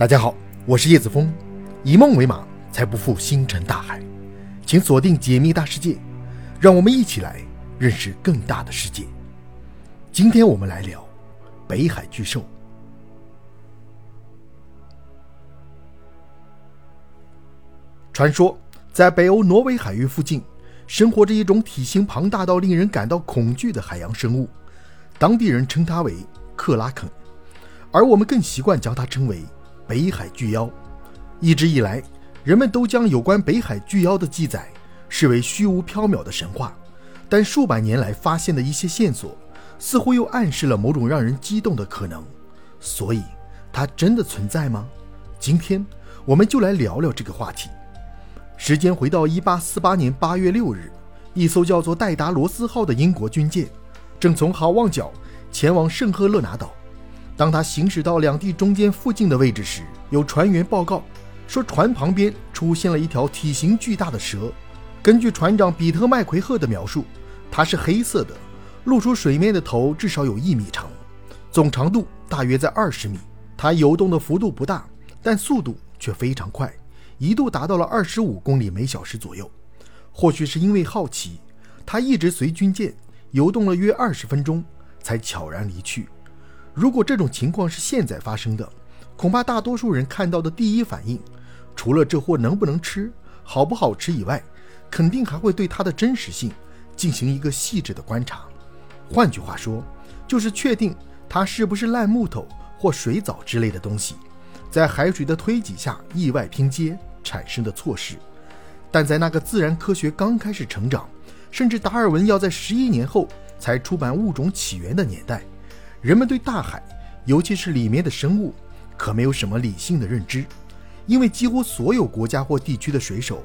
大家好，我是叶子峰，以梦为马，才不负星辰大海。请锁定解密大世界，让我们一起来认识更大的世界。今天我们来聊北海巨兽。传说在北欧挪威海域附近，生活着一种体型庞大到令人感到恐惧的海洋生物，当地人称它为克拉肯，而我们更习惯将它称为。北海巨妖，一直以来，人们都将有关北海巨妖的记载视为虚无缥缈的神话。但数百年来发现的一些线索，似乎又暗示了某种让人激动的可能。所以，它真的存在吗？今天，我们就来聊聊这个话题。时间回到1848年8月6日，一艘叫做“戴达罗斯号”的英国军舰，正从好望角前往圣赫勒拿岛。当他行驶到两地中间附近的位置时，有船员报告说，船旁边出现了一条体型巨大的蛇。根据船长比特麦奎赫的描述，它是黑色的，露出水面的头至少有一米长，总长度大约在二十米。它游动的幅度不大，但速度却非常快，一度达到了二十五公里每小时左右。或许是因为好奇，他一直随军舰游动了约二十分钟，才悄然离去。如果这种情况是现在发生的，恐怕大多数人看到的第一反应，除了这货能不能吃、好不好吃以外，肯定还会对它的真实性进行一个细致的观察。换句话说，就是确定它是不是烂木头或水藻之类的东西，在海水的推挤下意外拼接产生的错失。但在那个自然科学刚开始成长，甚至达尔文要在十一年后才出版《物种起源》的年代。人们对大海，尤其是里面的生物，可没有什么理性的认知，因为几乎所有国家或地区的水手，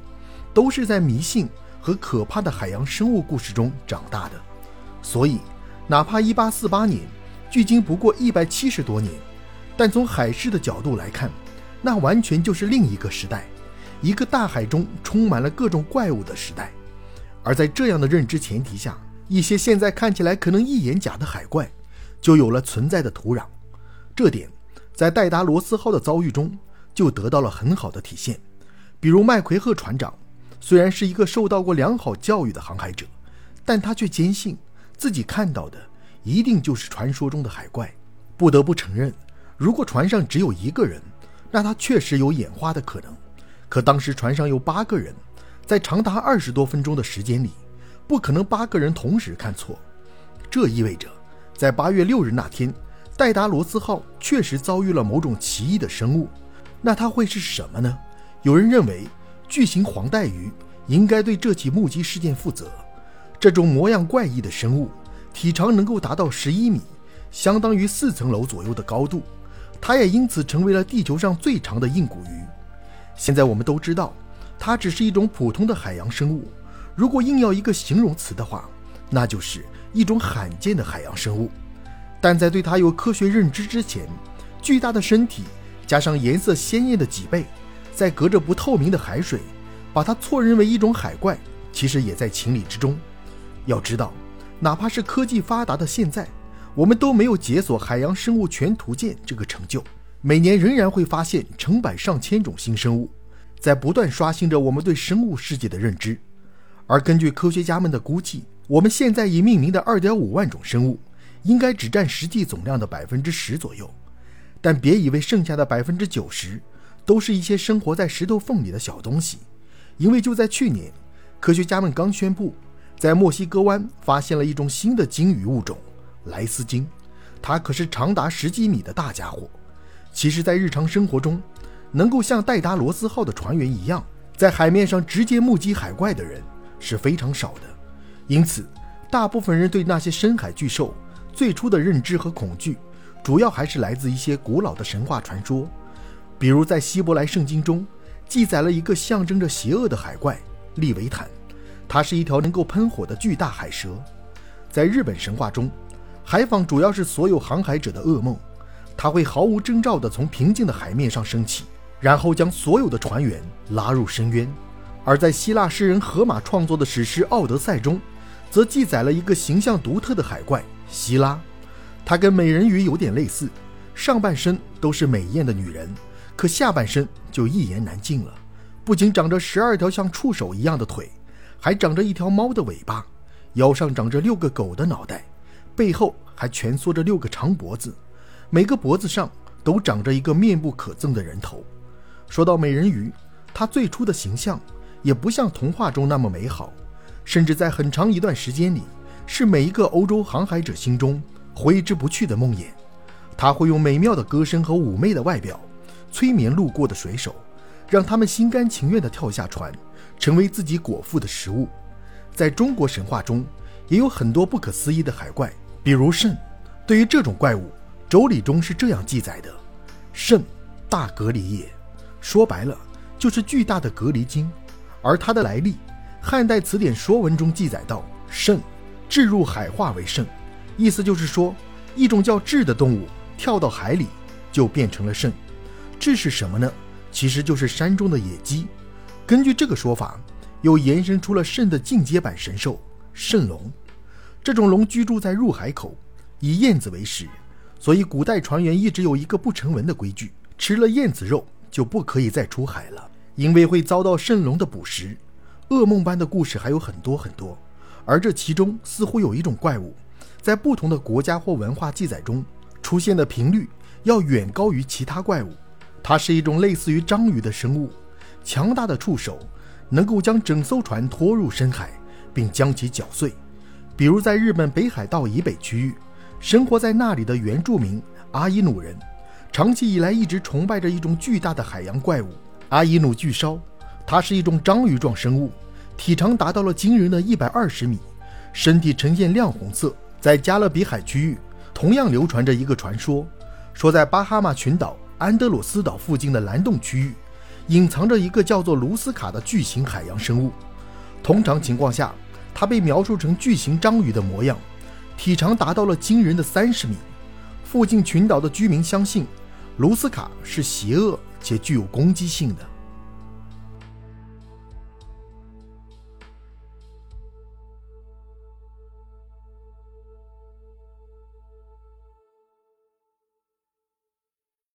都是在迷信和可怕的海洋生物故事中长大的。所以，哪怕1848年，距今不过一百七十多年，但从海事的角度来看，那完全就是另一个时代，一个大海中充满了各种怪物的时代。而在这样的认知前提下，一些现在看起来可能一眼假的海怪。就有了存在的土壤，这点在戴达罗斯号的遭遇中就得到了很好的体现。比如麦奎赫船长，虽然是一个受到过良好教育的航海者，但他却坚信自己看到的一定就是传说中的海怪。不得不承认，如果船上只有一个人，那他确实有眼花的可能。可当时船上有八个人，在长达二十多分钟的时间里，不可能八个人同时看错。这意味着。在八月六日那天，戴达罗斯号确实遭遇了某种奇异的生物，那它会是什么呢？有人认为，巨型黄带鱼应该对这起目击事件负责。这种模样怪异的生物，体长能够达到十一米，相当于四层楼左右的高度，它也因此成为了地球上最长的硬骨鱼。现在我们都知道，它只是一种普通的海洋生物。如果硬要一个形容词的话，那就是。一种罕见的海洋生物，但在对它有科学认知之前，巨大的身体加上颜色鲜艳的脊背，在隔着不透明的海水，把它错认为一种海怪，其实也在情理之中。要知道，哪怕是科技发达的现在，我们都没有解锁《海洋生物全图鉴》这个成就，每年仍然会发现成百上千种新生物，在不断刷新着我们对生物世界的认知。而根据科学家们的估计，我们现在已命名的二点五万种生物，应该只占实际总量的百分之十左右。但别以为剩下的百分之九十都是一些生活在石头缝里的小东西，因为就在去年，科学家们刚宣布，在墨西哥湾发现了一种新的鲸鱼物种——莱斯鲸。它可是长达十几米的大家伙。其实，在日常生活中，能够像戴达罗斯号的船员一样，在海面上直接目击海怪的人是非常少的。因此，大部分人对那些深海巨兽最初的认知和恐惧，主要还是来自一些古老的神话传说。比如，在希伯来圣经中记载了一个象征着邪恶的海怪利维坦，它是一条能够喷火的巨大海蛇。在日本神话中，海蟒主要是所有航海者的噩梦，它会毫无征兆地从平静的海面上升起，然后将所有的船员拉入深渊。而在希腊诗人荷马创作的史诗《奥德赛》中，则记载了一个形象独特的海怪希拉，它跟美人鱼有点类似，上半身都是美艳的女人，可下半身就一言难尽了。不仅长着十二条像触手一样的腿，还长着一条猫的尾巴，腰上长着六个狗的脑袋，背后还蜷缩着六个长脖子，每个脖子上都长着一个面目可憎的人头。说到美人鱼，它最初的形象也不像童话中那么美好，甚至在很长一段时间里，是每一个欧洲航海者心中挥之不去的梦魇。他会用美妙的歌声和妩媚的外表，催眠路过的水手。让他们心甘情愿地跳下船，成为自己果腹的食物。在中国神话中，也有很多不可思议的海怪，比如蜃。对于这种怪物，《周礼》中是这样记载的：“蜃，大蛤蜊也。”说白了，就是巨大的蛤蜊精。而它的来历，《汉代词典·说文》中记载道：“蜃，置入海化为蜃。”意思就是说，一种叫雉的动物跳到海里，就变成了蜃。雉是什么呢？其实就是山中的野鸡。根据这个说法，又延伸出了蜃的进阶版神兽蜃龙。这种龙居住在入海口，以燕子为食，所以古代船员一直有一个不成文的规矩：吃了燕子肉就不可以再出海了，因为会遭到蜃龙的捕食。噩梦般的故事还有很多很多，而这其中似乎有一种怪物，在不同的国家或文化记载中出现的频率要远高于其他怪物。它是一种类似于章鱼的生物，强大的触手能够将整艘船拖入深海，并将其搅碎。比如在日本北海道以北区域，生活在那里的原住民阿伊努人，长期以来一直崇拜着一种巨大的海洋怪物——阿伊努巨烧。它是一种章鱼状生物，体长达到了惊人的一百二十米，身体呈现亮红色。在加勒比海区域，同样流传着一个传说，说在巴哈马群岛。安德鲁斯岛附近的蓝洞区域，隐藏着一个叫做卢斯卡的巨型海洋生物。通常情况下，它被描述成巨型章鱼的模样，体长达到了惊人的三十米。附近群岛的居民相信，卢斯卡是邪恶且具有攻击性的。